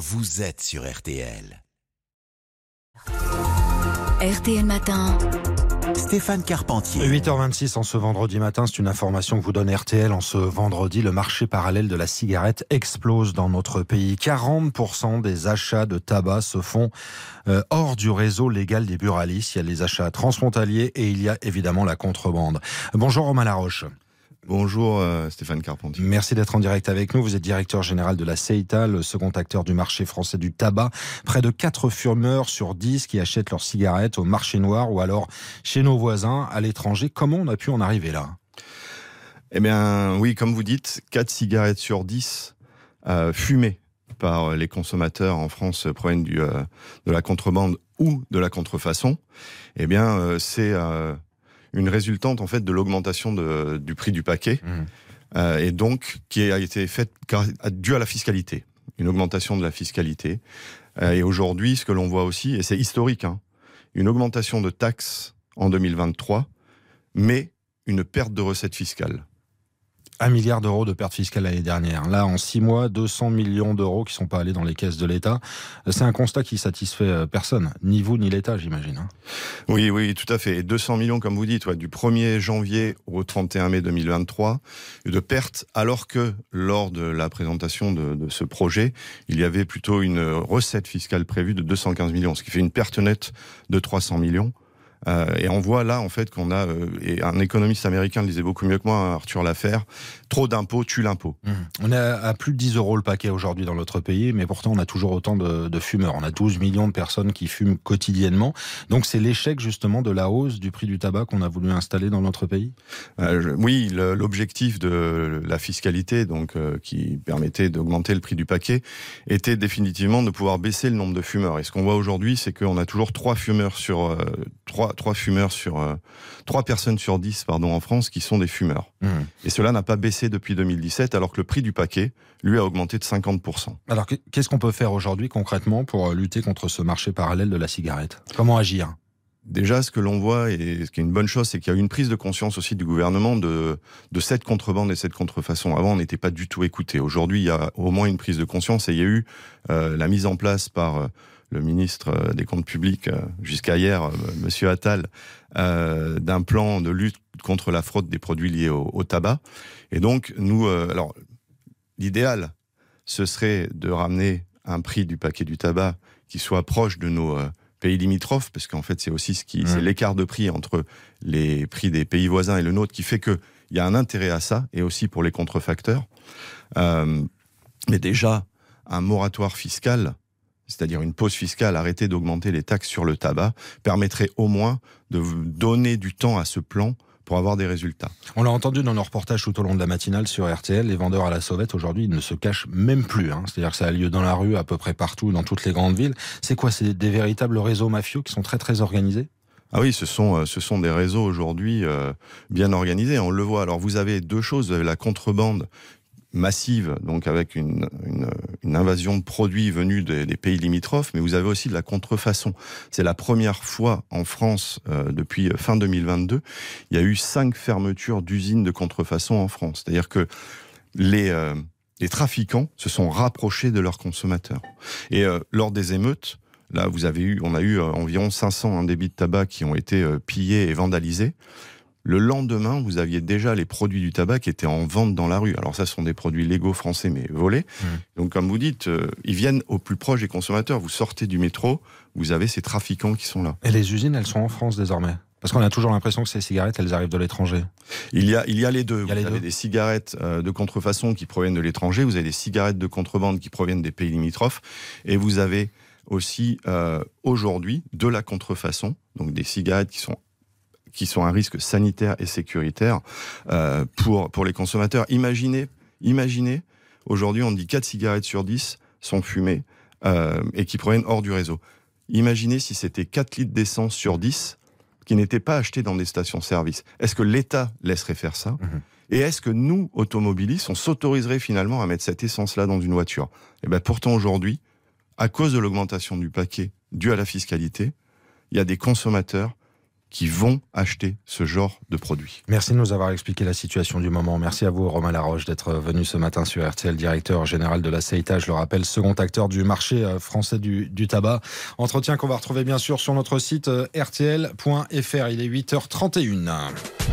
vous êtes sur RTL. RTL Matin. Stéphane Carpentier. 8h26 en ce vendredi matin, c'est une information que vous donne RTL. En ce vendredi, le marché parallèle de la cigarette explose dans notre pays. 40% des achats de tabac se font euh, hors du réseau légal des buralistes. Il y a les achats transfrontaliers et il y a évidemment la contrebande. Bonjour Romain Laroche. Bonjour euh, Stéphane Carpentier. Merci d'être en direct avec nous. Vous êtes directeur général de la CEITA, le second acteur du marché français du tabac. Près de 4 fumeurs sur 10 qui achètent leurs cigarettes au marché noir ou alors chez nos voisins à l'étranger. Comment on a pu en arriver là? Eh bien oui, comme vous dites, 4 cigarettes sur 10 euh, fumées par les consommateurs en France proviennent du, euh, de la contrebande ou de la contrefaçon. Eh bien euh, c'est une résultante en fait de l'augmentation du prix du paquet Mmh. euh, et donc qui a été faite due à la fiscalité, une augmentation de la fiscalité. Euh, et aujourd'hui, ce que l'on voit aussi, et c'est historique, hein, une augmentation de taxes en 2023, mais une perte de recettes fiscales. Un milliard d'euros de pertes fiscales l'année dernière. Là, en six mois, 200 millions d'euros qui sont pas allés dans les caisses de l'État. C'est un constat qui satisfait euh, personne, ni vous ni l'État, j'imagine. hein. Oui, oui, tout à fait. Et 200 millions, comme vous dites, du 1er janvier au 31 mai 2023, de pertes, alors que lors de la présentation de, de ce projet, il y avait plutôt une recette fiscale prévue de 215 millions, ce qui fait une perte nette de 300 millions. Euh, et on voit là en fait qu'on a, euh, et un économiste américain le disait beaucoup mieux que moi, hein, Arthur Laffer, trop d'impôts tue l'impôt. Mmh. On est à plus de 10 euros le paquet aujourd'hui dans notre pays, mais pourtant on a toujours autant de, de fumeurs. On a 12 millions de personnes qui fument quotidiennement. Donc c'est l'échec justement de la hausse du prix du tabac qu'on a voulu installer dans notre pays? Euh, je- oui, l'objectif de la fiscalité, donc qui permettait d'augmenter le prix du paquet, était définitivement de pouvoir baisser le nombre de fumeurs. Et ce qu'on voit aujourd'hui, c'est qu'on a toujours trois fumeurs sur euh, trois, trois fumeurs sur euh, trois personnes sur dix, pardon, en France qui sont des fumeurs. Mmh. Et cela n'a pas baissé depuis 2017, alors que le prix du paquet, lui, a augmenté de 50 Alors que- qu'est-ce qu'on peut faire aujourd'hui concrètement pour euh, lutter contre ce marché parallèle de la cigarette? Comment agir? Déjà, ce que l'on voit, et ce qui est une bonne chose, c'est qu'il y a eu une prise de conscience aussi du gouvernement de, de cette contrebande et cette contrefaçon. Avant, on n'était pas du tout écouté. Aujourd'hui, il y a au moins une prise de conscience et il y a eu euh, la mise en place par le ministre euh, des Comptes publics, euh, jusqu'à hier, euh, Monsieur Attal, euh, d'un plan de lutte contre la fraude des produits liés au, au tabac. Et donc, nous, euh, alors, l'idéal, ce serait de ramener un prix du paquet du tabac qui soit proche de nos euh, pays limitrophes, parce qu'en fait, c'est aussi ce qui, Mmh. c'est l'écart de prix entre les prix des pays voisins et le nôtre qui fait que il y a un intérêt à ça, et aussi pour les contrefacteurs. Mais déjà, un moratoire fiscal, c'est-à-dire une pause fiscale, arrêter d'augmenter les taxes sur le tabac, permettrait au moins de donner du temps à ce plan pour avoir des résultats. On l'a entendu dans nos reportages tout au long de la matinale sur RTL, les vendeurs à la sauvette aujourd'hui ils ne se cachent même plus. hein. C'est-à-dire que ça a lieu dans la rue à peu près partout, dans toutes les grandes villes. C'est quoi C'est des véritables réseaux mafieux qui sont très très organisés? Ah oui, ce sont, euh, ce sont des réseaux aujourd'hui euh, bien organisés, on le voit. Alors vous avez deux choses, vous avez la contrebande massive, donc avec une, invasion de produits venus des, pays limitrophes, mais vous avez aussi de la contrefaçon. C'est la première fois en France, euh, depuis fin 2022, il y a eu cinq fermetures d'usines de contrefaçon en France. C'est-à-dire que les, euh, trafiquants se sont rapprochés de leurs consommateurs. Et euh, lors des émeutes, Là, vous avez eu, on a eu environ 500 hein, débits de tabac qui ont été pillés et vandalisés. Le lendemain, vous aviez déjà les produits du tabac qui étaient en vente dans la rue. Alors ça, ce sont des produits légaux français, mais volés. Donc, comme vous dites, euh, ils viennent au plus proche des consommateurs. Vous sortez du métro, vous avez ces trafiquants qui sont là. Et les usines, elles sont en France désormais? Parce qu'on a toujours l'impression que ces cigarettes, elles arrivent de l'étranger. Il y a, il y a les deux. Il y a vous les avez deux. des cigarettes euh, de contrefaçon qui proviennent de l'étranger, vous avez des cigarettes de contrebande qui proviennent des pays limitrophes, et vous avez aussi euh, aujourd'hui de la contrefaçon, donc des cigarettes qui sont qui sont un risque sanitaire et sécuritaire euh, pour pour les consommateurs. Imaginez, imaginez, aujourd'hui on dit 4 cigarettes sur 10 sont fumées euh, et qui proviennent hors du réseau. Imaginez si c'était 4 litres d'essence sur 10 qui n'étaient pas achetés dans des stations-service. Est-ce que l'État laisserait faire ça? Mhm. Et est-ce que nous, automobilistes, on s'autoriserait finalement à mettre cette essence-là dans une voiture? Eh bien, pourtant aujourd'hui, à cause de l'augmentation du paquet due à la fiscalité, il y a des consommateurs qui vont acheter ce genre de produits. Merci de nous avoir expliqué la situation du moment. Merci à vous, Romain Laroche, d'être venu ce matin sur RTL, directeur général de la CETA, je le rappelle, second acteur du marché euh, français du, du tabac. Entretien qu'on va retrouver bien sûr sur notre site euh, rtl.fr. Il est 8h31.